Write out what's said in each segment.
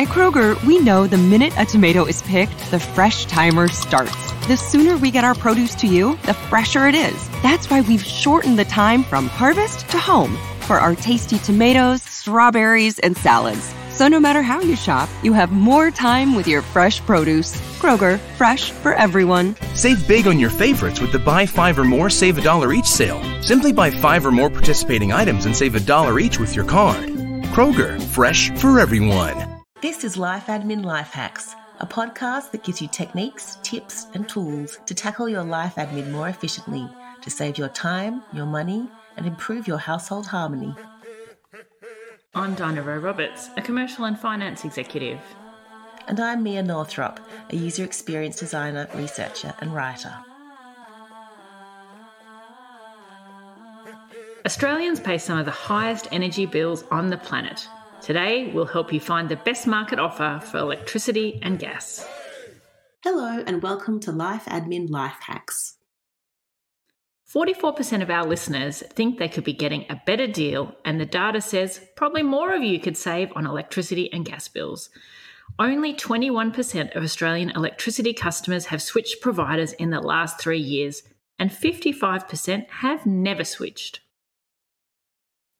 At Kroger, we know the minute a tomato is picked, the fresh timer starts. The sooner we get our produce to you, the fresher it is. That's why we've shortened the time from harvest to home for our tasty tomatoes, strawberries, and salads. So no matter how you shop, you have more time with your fresh produce. Kroger, fresh for everyone. Save big on your favorites with the buy five or more, save a dollar each sale. Simply buy five or more participating items and save a dollar each with your card. Kroger, fresh for everyone. This is Life Admin Life Hacks, a podcast that gives you techniques, tips, and tools to tackle your life admin more efficiently to save your time, your money, and improve your household harmony. I'm Dinah Rowe Roberts, a commercial and finance executive. And I'm Mia Northrop, a user experience designer, researcher, and writer. Australians pay some of the highest energy bills on the planet. Today, we'll help you find the best market offer for electricity and gas. Hello, and welcome to Life Admin Life Hacks. 44% of our listeners think they could be getting a better deal, and the data says probably more of you could save on electricity and gas bills. Only 21% of Australian electricity customers have switched providers in the last three years, and 55% have never switched.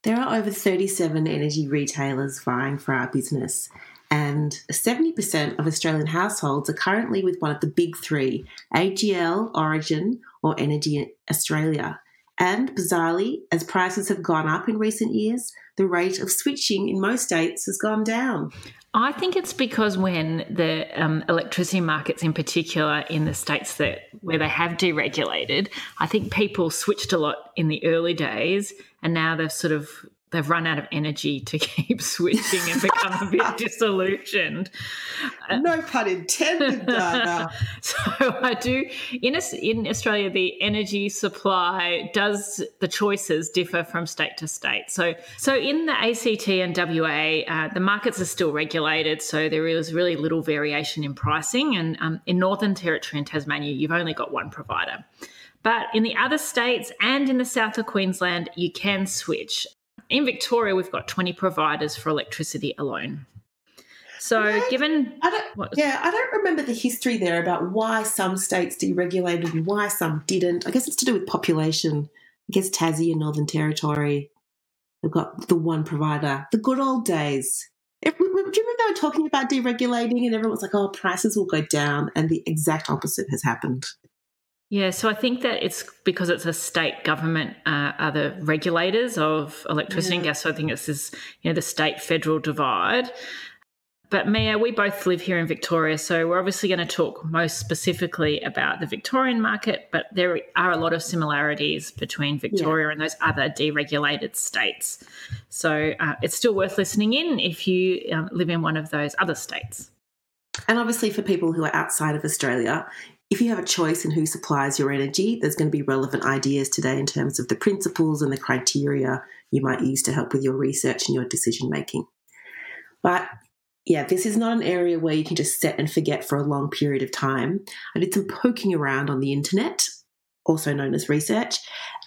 There are over 37 energy retailers vying for our business, and 70% of Australian households are currently with one of the big three AGL, Origin, or Energy Australia. And bizarrely, as prices have gone up in recent years, the rate of switching in most states has gone down. I think it's because when the um, electricity markets, in particular in the states that where they have deregulated, I think people switched a lot in the early days, and now they've sort of they've run out of energy to keep switching and become a bit disillusioned. No pun intended, Dana. so I do in in Australia, the energy supply does the choices differ from state to state. So so in the ACT and WA, uh, the markets are still regulated, so there is really little variation in pricing. And um, in Northern Territory and Tasmania, you've only got one provider. But in the other states and in the south of Queensland, you can switch. In Victoria, we've got 20 providers for electricity alone. So, Yeah, given I don't, what- yeah, I don't remember the history there about why some states deregulated and why some didn't. I guess it's to do with population. I guess Tassie and Northern Territory have got the one provider. The good old days. If- Do you remember they were talking about deregulating and everyone was like, oh, prices will go down? And the exact opposite has happened. Yeah, so I think that it's because it's a state government uh, are the regulators of electricity and gas. So I think it's this, you know, the state federal divide. But Mia, we both live here in Victoria, so we're obviously going to talk most specifically about the Victorian market. But there are a lot of similarities between Victoria and those other deregulated states. So uh, it's still worth listening in if you um, live in one of those other states. And obviously, for people who are outside of Australia, if you have a choice in who supplies your energy, there's going to be relevant ideas today in terms of the principles and the criteria you might use to help with your research and your decision making. But yeah, this is not an area where you can just set and forget for a long period of time. I did some poking around on the internet, also known as research,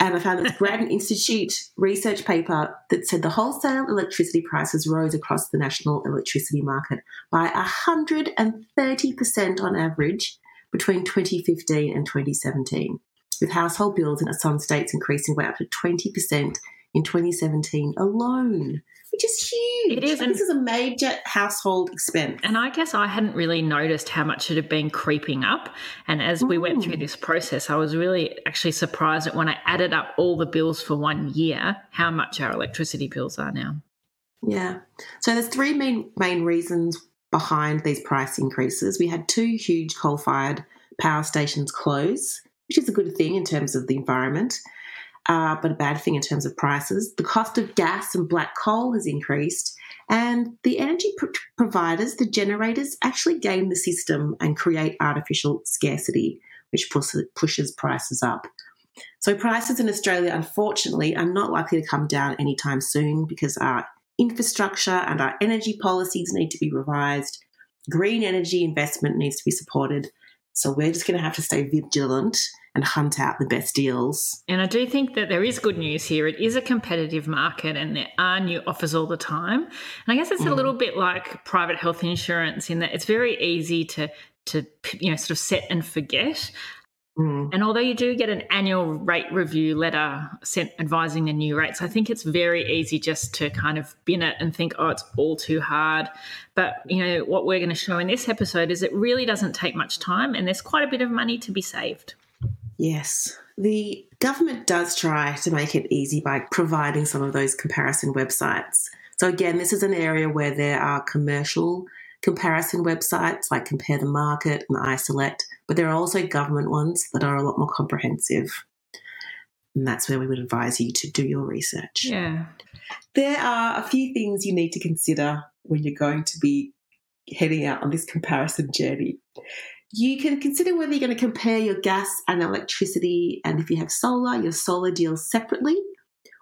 and I found this Grattan Institute research paper that said the wholesale electricity prices rose across the national electricity market by 130% on average between 2015 and 2017, with household bills in some states increasing by up to 20% in 2017 alone, which is huge. It is, and- this is a major household expense. And I guess I hadn't really noticed how much it had been creeping up. And as we went through Mm. this process, I was really actually surprised at when I added up all the bills for one year, how much our electricity bills are now. Yeah. So there's three main main reasons behind these price increases. We had two huge coal-fired power stations close, which is a good thing in terms of the environment, uh, but a bad thing in terms of prices. The cost of gas and black coal has increased, and the energy pro- providers, the generators, actually game the system and create artificial scarcity, which pus- pushes prices up. So prices in Australia, unfortunately, are not likely to come down anytime soon because our infrastructure and our energy policies need to be revised. Green energy investment needs to be supported. So we're just going to have to stay vigilant and hunt out the best deals. And I do think that there is good news here. It is a competitive market and there are new offers all the time. And I guess it's mm. a little bit like private health insurance in that it's very easy to to you know sort of set and forget. Mm. And although you do get an annual rate review letter sent advising the new rates, I think it's very easy just to kind of bin it and think, oh, it's all too hard. But you know what we're going to show in this episode is it really doesn't take much time, and there's quite a bit of money to be saved. Yes. The government does try to make it easy by providing some of those comparison websites. So, again, this is an area where there are commercial comparison websites like Compare the Market and iSelect, but there are also government ones that are a lot more comprehensive. And that's where we would advise you to do your research. Yeah. There are a few things you need to consider when you're going to be heading out on this comparison journey you can consider whether you're going to compare your gas and electricity, and if you have solar, your solar deals separately,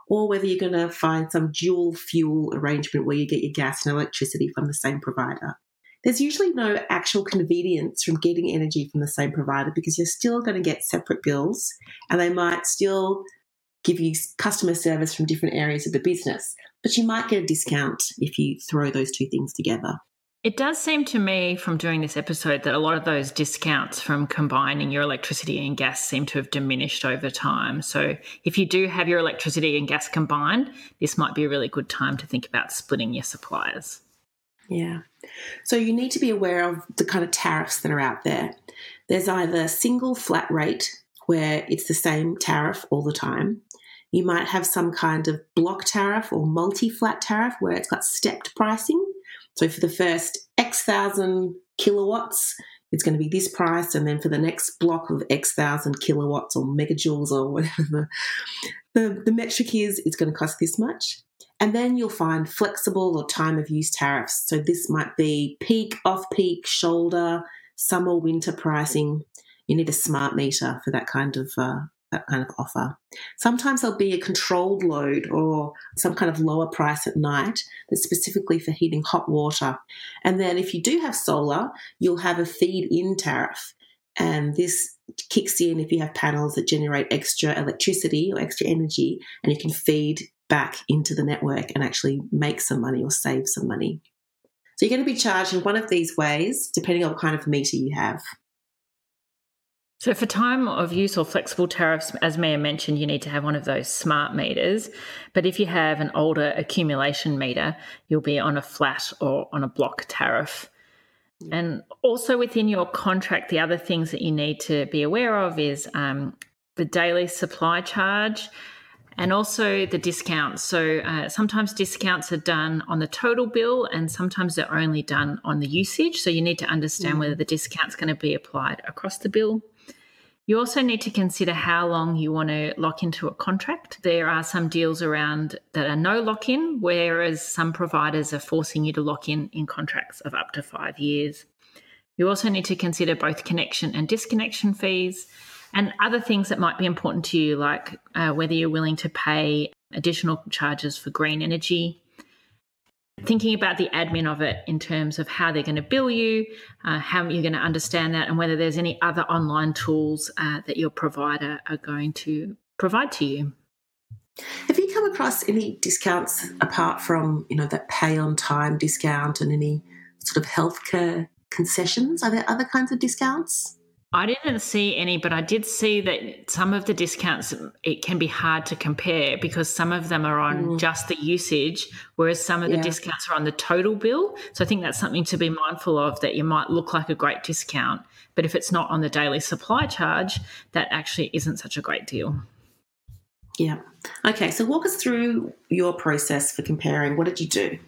or whether you're going to find some dual fuel arrangement where you get your gas and electricity from the same provider. There's usually no actual convenience from getting energy from the same provider because you're still going to get separate bills and they might still give you customer service from different areas of the business. But you might get a discount if you throw those two things together. It does seem to me from doing this episode that a lot of those discounts from combining your electricity and gas seem to have diminished over time. So, if you do have your electricity and gas combined, this might be a really good time to think about splitting your suppliers. Yeah. So, you need to be aware of the kind of tariffs that are out there. There's either single flat rate, where it's the same tariff all the time. You might have some kind of block tariff or multi flat tariff where it's got stepped pricing. So for the first X thousand kilowatts, it's going to be this price, and then for the next block of X thousand kilowatts or megajoules or whatever the, the, the metric is, it's going to cost this much. And then you'll find flexible or time of use tariffs. So this might be peak, off peak, shoulder, summer, winter pricing. You need a smart meter for that kind of uh, that kind of offer. Sometimes there'll be a controlled load or some kind of lower price at night that's specifically for heating hot water. And then if you do have solar, you'll have a feed in tariff. And this kicks in if you have panels that generate extra electricity or extra energy, and you can feed back into the network and actually make some money or save some money. So you're going to be charged in one of these ways, depending on what kind of meter you have. So, for time of use or flexible tariffs, as Mia mentioned, you need to have one of those smart meters. But if you have an older accumulation meter, you'll be on a flat or on a block tariff. And also within your contract, the other things that you need to be aware of is um, the daily supply charge and also the discounts. So uh, sometimes discounts are done on the total bill and sometimes they're only done on the usage. So you need to understand mm. whether the discount's going to be applied across the bill. You also need to consider how long you want to lock into a contract. There are some deals around that are no lock in, whereas some providers are forcing you to lock in in contracts of up to five years. You also need to consider both connection and disconnection fees and other things that might be important to you, like uh, whether you're willing to pay additional charges for green energy, thinking about the admin of it in terms of how they're going to bill you, uh, how you're going to understand that, and whether there's any other online tools uh, that your provider are going to provide to you. Have you come across any discounts apart from you know that pay on time discount and any sort of healthcare concessions? Are there other kinds of discounts? I didn't see any, but I did see that some of the discounts it can be hard to compare because some of them are on mm. just the usage, whereas some of yeah. the discounts are on the total bill. So I think that's something to be mindful of that you might look like a great discount, but if it's not on the daily supply charge, that actually isn't such a great deal. Yeah. Okay. So walk us through your process for comparing. What did you do?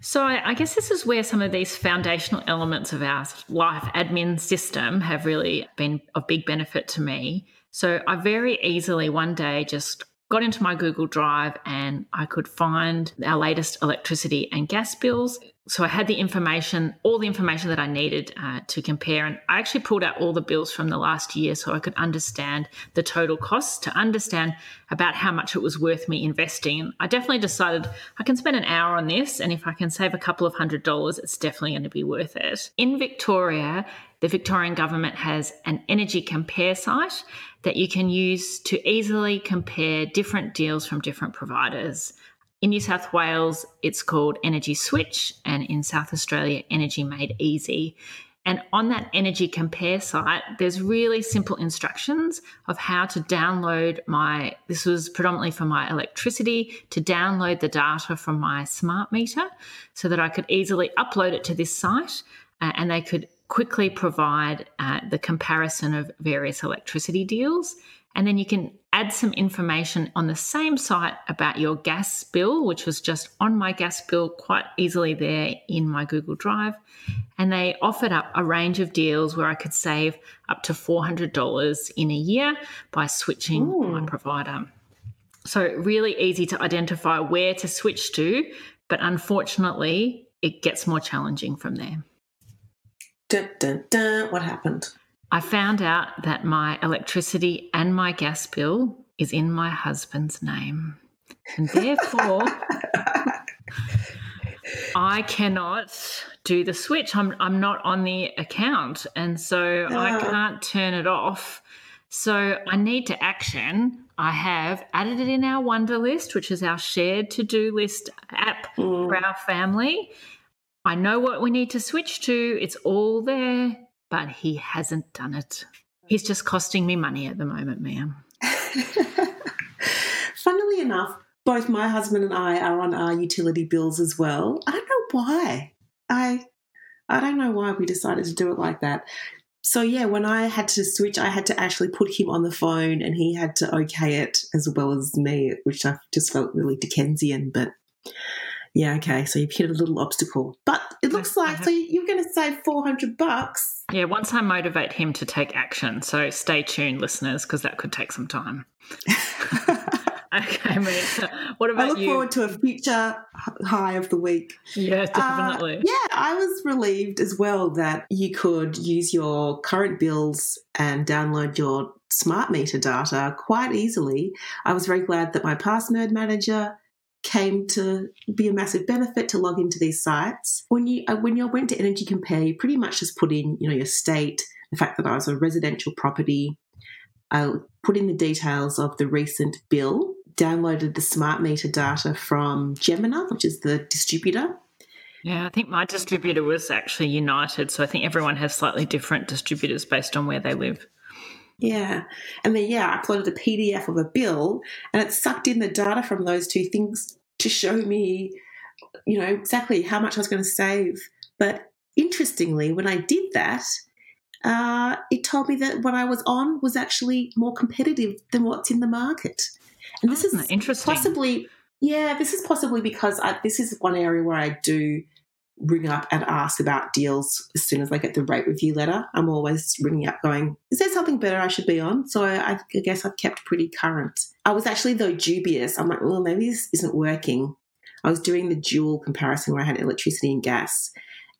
So I, guess this is where some of these foundational elements of our life admin system have really been of big benefit to me. So I very easily one day just got into my Google Drive and I could find our latest electricity and gas bills. So I had the information, all the information that I needed uh, to compare. And I actually pulled out all the bills from the last year so I could understand the total costs, to understand about how much it was worth me investing. And I definitely decided I can spend an hour on this. And if I can save a couple of hundred dollars, it's definitely going to be worth it. In Victoria, the Victorian government has an energy compare site that you can use to easily compare different deals from different providers. In New South Wales, it's called Energy Switch, and in South Australia, Energy Made Easy. And on that Energy Compare site, there's really simple instructions of how to download my, this was predominantly for my electricity, to download the data from my smart meter so that I could easily upload it to this site uh, and they could quickly provide uh, the comparison of various electricity deals. And then you can add some information on the same site about your gas bill, which was just on my gas bill quite easily there in my Google Drive. And they offered up a range of deals where I could save up to $400 in a year by switching Ooh. my provider. So, really easy to identify where to switch to, but unfortunately, it gets more challenging from there. Dun, dun, dun. What happened? I found out that my electricity and my gas bill is in my husband's name. And therefore, I cannot do the switch. I'm, I'm not on the account. And so I ah. can't turn it off. So I need to action. I have added it in our Wunderlist, which is our shared to do list app mm. for our family. I know what we need to switch to. It's all there but he hasn't done it. He's just costing me money at the moment, ma'am. Funnily enough, both my husband and I are on our utility bills as well. I don't know why. I I don't know why we decided to do it like that. So yeah, when I had to switch, I had to actually put him on the phone and he had to okay it as well as me, which I just felt really Dickensian, but yeah, okay. So you've hit a little obstacle, but it looks like so you're going to save four hundred bucks. Yeah, once I motivate him to take action. So stay tuned, listeners, because that could take some time. okay. What about you? I look you? forward to a future high of the week. Yeah, definitely. Uh, yeah, I was relieved as well that you could use your current bills and download your smart meter data quite easily. I was very glad that my password manager came to be a massive benefit to log into these sites. When you uh, when you went to Energy Compare, you pretty much just put in you know your state, the fact that I was a residential property. I put in the details of the recent bill, downloaded the smart meter data from Jemena, which is the distributor. Yeah, I think my distributor was actually United, so I think everyone has slightly different distributors based on where they live. Yeah. And then, yeah, I uploaded a PDF of a bill and it sucked in the data from those two things to show me, you know, exactly how much I was going to save. But interestingly, when I did that, uh, it told me that what I was on was actually more competitive than what's in the market. And this oh, is interesting. possibly, yeah, this is possibly because I, this is one area where I do ring up and ask about deals as soon as I get the rate review letter. I'm always ringing up going, is there something better I should be on? So I, I guess I've kept pretty current. I was actually, though, dubious. I'm like, well, maybe this isn't working. I was doing the dual comparison where I had electricity and gas.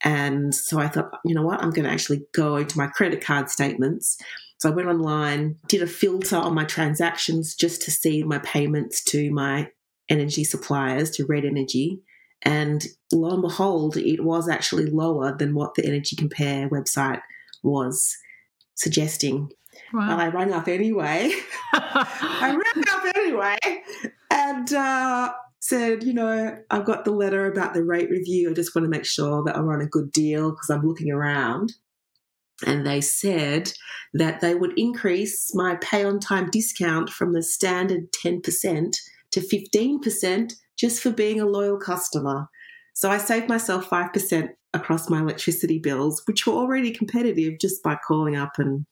And so I thought, you know what, I'm going to actually go into my credit card statements. So I went online, did a filter on my transactions just to see my payments to my energy suppliers, to Red Energy. And lo and behold, it was actually lower than what the Energy Compare website was suggesting. Wow. I rang up anyway. I rang up anyway and uh, said, you know, I've got the letter about the rate review. I just want to make sure that I'm on a good deal because I'm looking around. And they said that they would increase my pay on time discount from the standard 10% to 15% just for being a loyal customer. So I saved myself 5% across my electricity bills, which were already competitive just by calling up and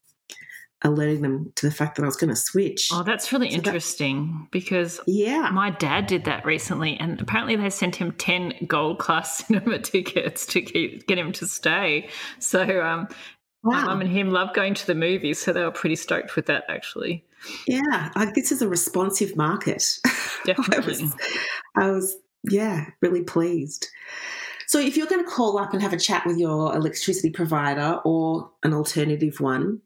alerting them to the fact that I was going to switch. Oh, that's really so interesting that, because yeah, my dad did that recently, and apparently they sent him ten gold class cinema tickets to keep get him to stay. So um, wow. my mum and him love going to the movies, so they were pretty stoked with that actually. Yeah, like this is a responsive market. Definitely. I, was, I was, yeah, really pleased. So if you're going to call up and have a chat with your electricity provider or an alternative one,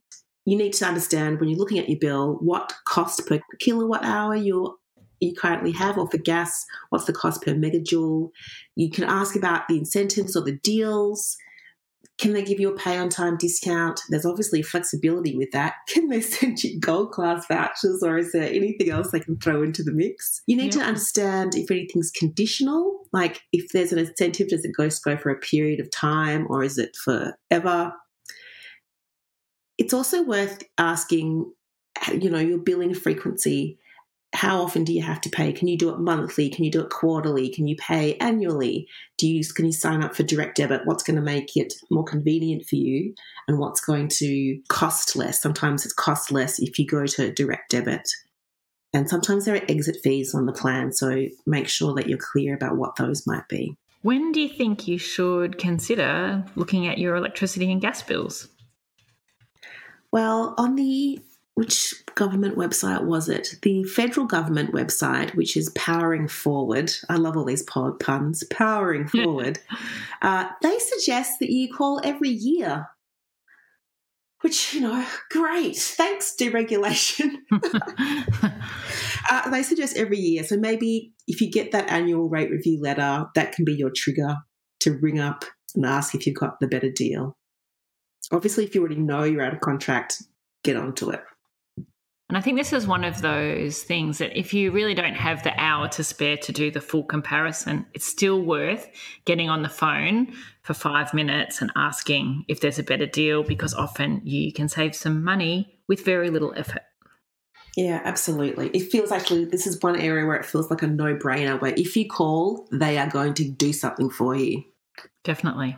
you need to understand when you're looking at your bill what cost per kilowatt hour you're you currently have, or for gas, what's the cost per megajoule? You can ask about the incentives or the deals. Can they give you a pay on time discount? There's obviously flexibility with that. Can they send you gold class vouchers or is there anything else they can throw into the mix? You need to understand if anything's conditional, like if there's an incentive, does it go, go for a period of time or is it forever? It's also worth asking, you know, your billing frequency how often do you have to pay? Can you do it monthly? Can you do it quarterly? Can you pay annually? Do you can you sign up for direct debit? What's going to make it more convenient for you, and what's going to cost less? Sometimes it's cost less if you go to direct debit, and sometimes there are exit fees on the plan. So make sure that you're clear about what those might be. When do you think you should consider looking at your electricity and gas bills? Well, on the which government website was it? The federal government website, which is Powering Forward. I love all these pod puns. Powering Forward. uh, they suggest that you call every year, which, you know, great. Thanks, deregulation. uh, they suggest every year. So maybe if you get that annual rate review letter, that can be your trigger to ring up and ask if you've got the better deal. Obviously, if you already know you're out of contract, get onto it. And I think this is one of those things that if you really don't have the hour to spare to do the full comparison, it's still worth getting on the phone for five minutes and asking if there's a better deal because often you can save some money with very little effort. Yeah, absolutely. It feels actually, this is one area where it feels like a no brainer, where if you call, they are going to do something for you. Definitely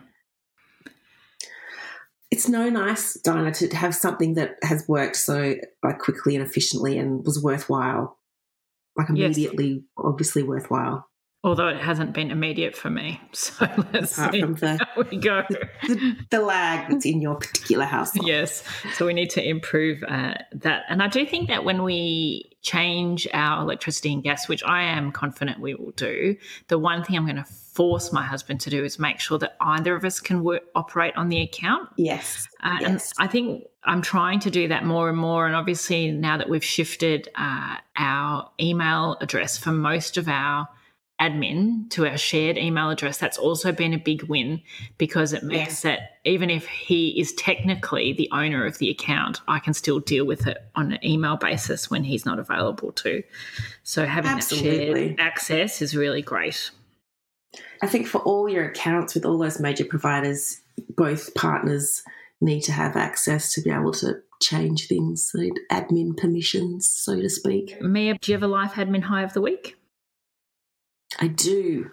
it's no nice, Dinah, to have something that has worked so like quickly and efficiently and was worthwhile, like immediately, yes. obviously worthwhile. Although it hasn't been immediate for me, so let's Apart see from the, how we go. The, the, lag that's in your particular house. Yes, so we need to improve uh, that, and I do think that when we change our electricity and gas, which I am confident we will do, the one thing I'm going to force my husband to do is make sure that either of us can work, operate on the account. Yes. Uh, yes. And I think I'm trying to do that more and more. And obviously, now that we've shifted uh, our email address for most of our admin to our shared email address, that's also been a big win because it makes yeah. that even if he is technically the owner of the account, I can still deal with it on an email basis when he's not available to. So having Absolutely. that shared access is really great. I think for all your accounts with all those major providers, both partners need to have access to be able to change things, so admin permissions, so to speak. Mia, do you have a life admin high of the week? I do.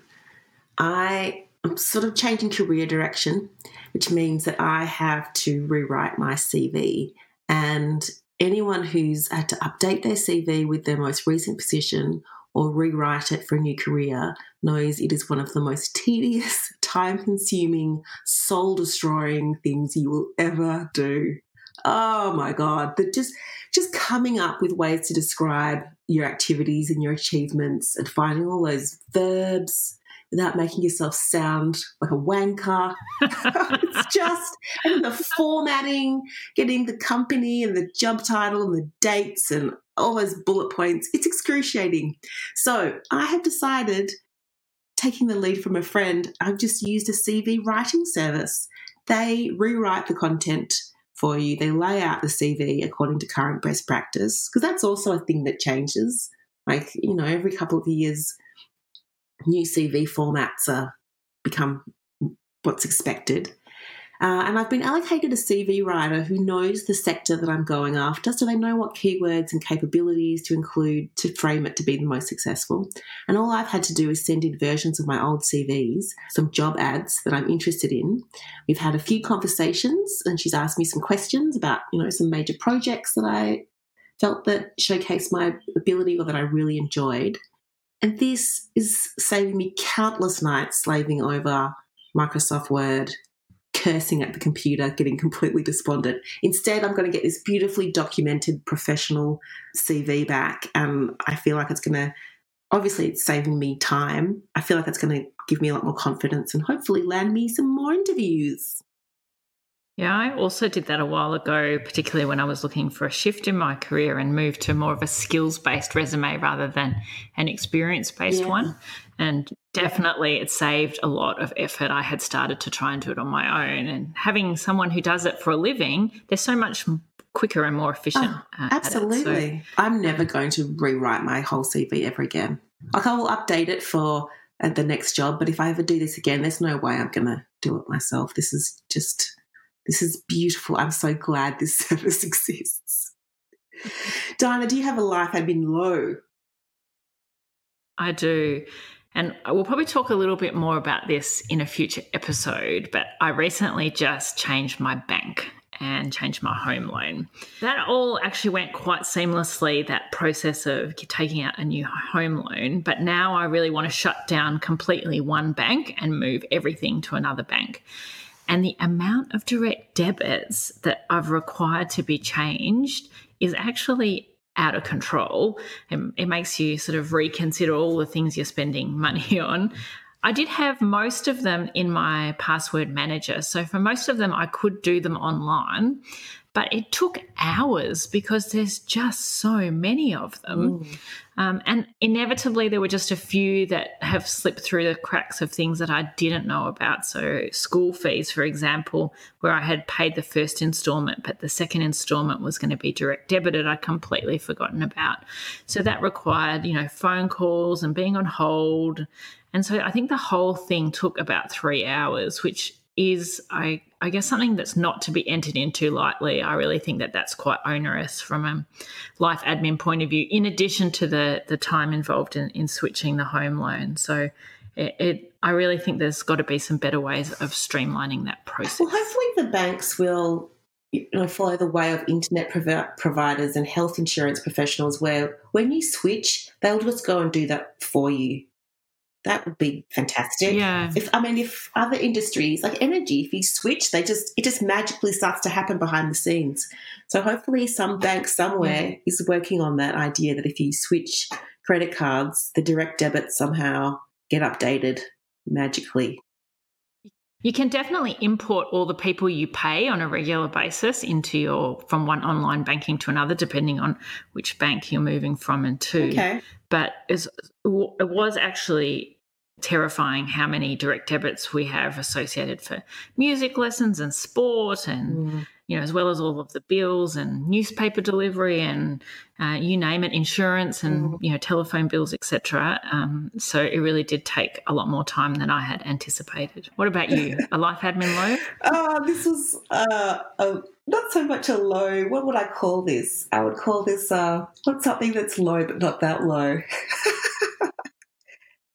I am sort of changing career direction, which means that I have to rewrite my CV. And anyone who's had to update their CV with their most recent position or rewrite it for a new career knows it is one of the most tedious, time consuming, soul destroying things you will ever do. Oh my God. That just just coming up with ways to describe your activities and your achievements and finding all those verbs without making yourself sound like a wanker. it's just and the formatting, getting the company and the job title and the dates and all those bullet points. It's excruciating. So I have decided, taking the lead from a friend, I've just used a CV writing service. They rewrite the content for you. They lay out the CV according to current best practice because that's also a thing that changes. Like, you know, every couple of years, new CV formats are become what's expected. Uh, and I've been allocated a CV writer who knows the sector that I'm going after, so they know what keywords and capabilities to include to frame it to be the most successful. And all I've had to do is send in versions of my old CVs, some job ads that I'm interested in. We've had a few conversations, and she's asked me some questions about, you know, some major projects that I felt that showcased my ability or that I really enjoyed. And this is saving me countless nights slaving over Microsoft Word, cursing at the computer, getting completely despondent. Instead, I'm going to get this beautifully documented professional CV back. And I feel like it's going to, obviously, it's saving me time. I feel like it's going to give me a lot more confidence and hopefully land me some more interviews. Yeah, I also did that a while ago, particularly when I was looking for a shift in my career and moved to more of a skills based resume rather than an experience based yeah. one. And definitely it saved a lot of effort. I had started to try and do it on my own. And having someone who does it for a living, they're so much quicker and more efficient. Oh, absolutely. So, I'm never going to rewrite my whole CV ever again. Like I will update it for uh, the next job, but if I ever do this again, there's no way I'm going to do it myself. This is just this is beautiful. I'm so glad this service exists. Diana, do you have a life admin low? I do. And we'll probably talk a little bit more about this in a future episode, but I recently just changed my bank and changed my home loan. That all actually went quite seamlessly, that process of taking out a new home loan. But now I really want to shut down completely one bank and move everything to another bank. And the amount of direct debits that I've required to be changed is actually out of control. And it makes you sort of reconsider all the things you're spending money on. I did have most of them in my password manager. So for most of them, I could do them online but it took hours because there's just so many of them. Um, and inevitably, there were just a few that have slipped through the cracks of things that I didn't know about. So, school fees, for example, where I had paid the first installment, but the second installment was going to be direct debited, I'd completely forgotten about. So, that required, you know, phone calls and being on hold. And so, I think the whole thing took about three hours, which is I I guess something that's not to be entered into lightly. I really think that that's quite onerous from a life admin point of view. In addition to the the time involved in, in switching the home loan, so it, it I really think there's got to be some better ways of streamlining that process. Well, hopefully the banks will you know, follow the way of internet prov- providers and health insurance professionals, where when you switch, they'll just go and do that for you. That would be fantastic. Yeah. If I mean, if other industries like energy, if you switch, they just it just magically starts to happen behind the scenes. So hopefully, some bank somewhere is working on that idea that if you switch credit cards, the direct debits somehow get updated magically. You can definitely import all the people you pay on a regular basis into your from one online banking to another, depending on which bank you're moving from and to. Okay. But it was actually terrifying how many direct debits we have associated for music lessons and sport and mm you know, as well as all of the bills and newspaper delivery and uh, you name it, insurance and mm. you know, telephone bills, etc. Um, so it really did take a lot more time than I had anticipated. What about you? a life admin low? Oh, this was uh, a, not so much a low. What would I call this? I would call this uh, what's something that's low but not that low.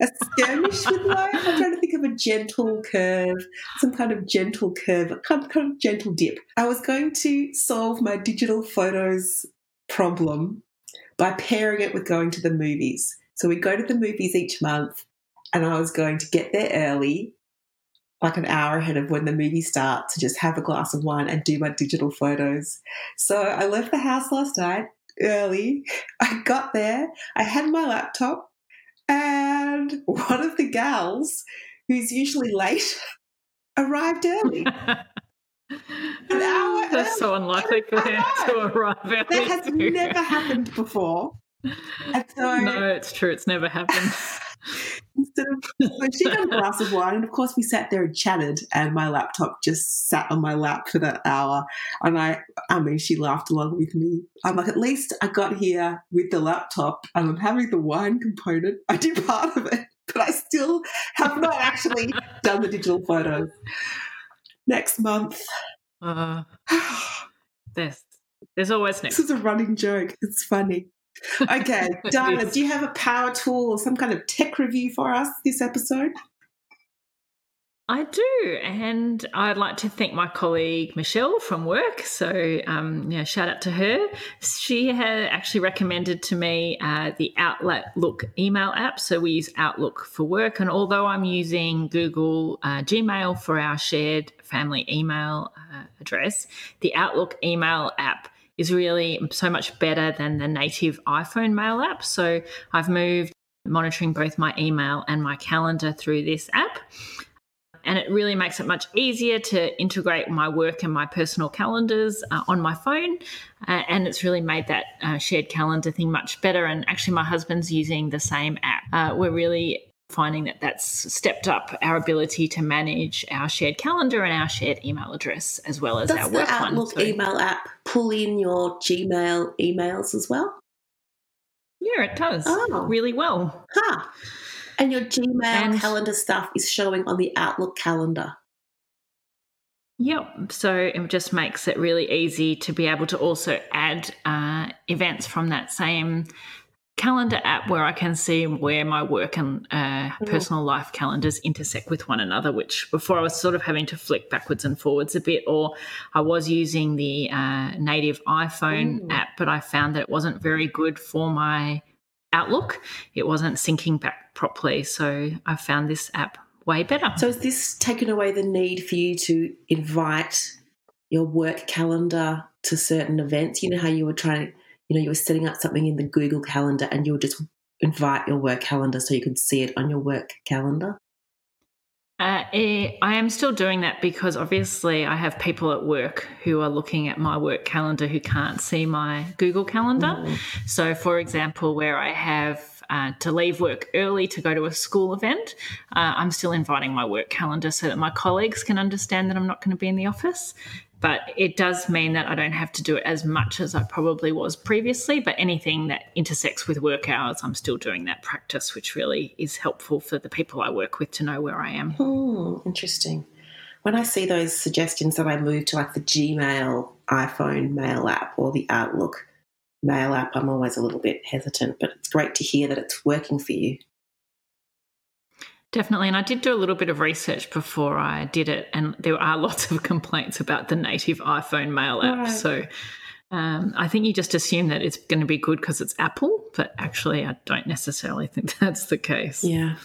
a skirmish with life. I'm trying to think of a gentle curve, some kind of gentle curve, a kind of gentle dip. I was going to solve my digital photos problem by pairing it with going to the movies. So we go to the movies each month, and I was going to get there early, like an hour ahead of when the movie starts, to just have a glass of wine and do my digital photos. So I left the house last night early. I got there, I had my laptop, and one of the gals, who's usually late, arrived early. An hour That's early. so unlikely for her to arrive early. That has too. never happened before. So, no, it's true. It's never happened. instead of so she got a glass of wine, and of course we sat there and chatted, and my laptop just sat on my lap for that hour. And I, I mean, she laughed along with me. I'm like, at least I got here with the laptop, and I'm having the wine component. I did part of it, but I still have not actually done the digital photos. Next month. Uh, there's, there's always next. This is a running joke. It's funny. Okay, Dana, do you have a power tool or some kind of tech review for us this episode? I do, and I'd like to thank my colleague Michelle from work. So, um, yeah, shout out to her. She had actually recommended to me uh, the Outlook email app. So we use Outlook for work, and although I'm using Google uh, Gmail for our shared family email uh, address, the Outlook email app is really so much better than the native iPhone mail app. So I've moved monitoring both my email and my calendar through this app. And it really makes it much easier to integrate my work and my personal calendars uh, on my phone. Uh, and it's really made that uh, shared calendar thing much better. And actually, my husband's using the same app. Uh, we're really finding that that's stepped up our ability to manage our shared calendar and our shared email address as well as Does our work the Outlook one. So, email app pull in your Gmail emails as well? Yeah, it does oh. really well. Huh. And your Gmail and, calendar stuff is showing on the Outlook calendar. Yep. So it just makes it really easy to be able to also add uh, events from that same calendar app where I can see where my work and uh, mm-hmm. personal life calendars intersect with one another, which before I was sort of having to flick backwards and forwards a bit, or I was using the uh, native iPhone mm. app, but I found that it wasn't very good for my Outlook. It wasn't syncing back properly. So I found this app way better. So has this taken away the need for you to invite your work calendar to certain events? You know how you were trying to you know, you were setting up something in the Google Calendar and you would just invite your work calendar so you could see it on your work calendar? Uh, eh, I am still doing that because obviously I have people at work who are looking at my work calendar who can't see my Google Calendar. Mm. So, for example, where I have uh, to leave work early to go to a school event, uh, I'm still inviting my work calendar so that my colleagues can understand that I'm not going to be in the office but it does mean that I don't have to do it as much as I probably was previously. But anything that intersects with work hours, I'm still doing that practice, which really is helpful for the people I work with to know where I am. Hmm, interesting. When I see those suggestions that I move to like the Gmail iPhone mail app or the Outlook mail app, I'm always a little bit hesitant, but it's great to hear that it's working for you. Definitely. And I did do a little bit of research before I did it, and there are lots of complaints about the native iPhone mail app. Right. So um, I think you just assume that it's going to be good because it's Apple, but actually, I don't necessarily think that's the case. Yeah.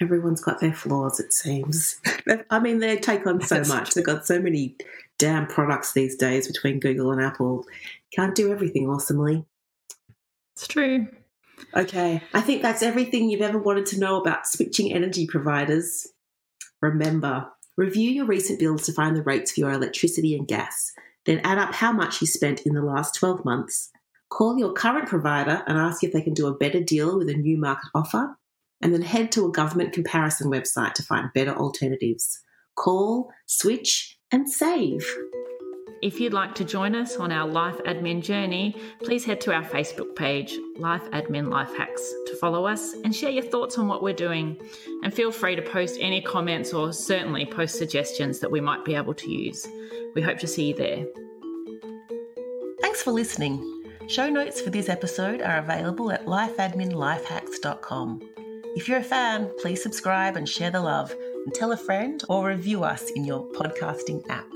Everyone's got their flaws, it seems. I mean, they take on so that's much. They've got so many damn products these days between Google and Apple. Can't do everything awesomely. It's true. Okay, I think that's everything you've ever wanted to know about switching energy providers. Remember, review your recent bills to find the rates for your electricity and gas. Then add up how much you spent in the last 12 months. Call your current provider and ask if they can do a better deal with a new market offer. And then head to a government comparison website to find better alternatives. Call, switch, and save. If you'd like to join us on our life admin journey, please head to our Facebook page, Life Admin Life Hacks, to follow us and share your thoughts on what we're doing. And feel free to post any comments or certainly post suggestions that we might be able to use. We hope to see you there. Thanks for listening. Show notes for this episode are available at lifeadminlifehacks.com. If you're a fan, please subscribe and share the love and tell a friend or review us in your podcasting app.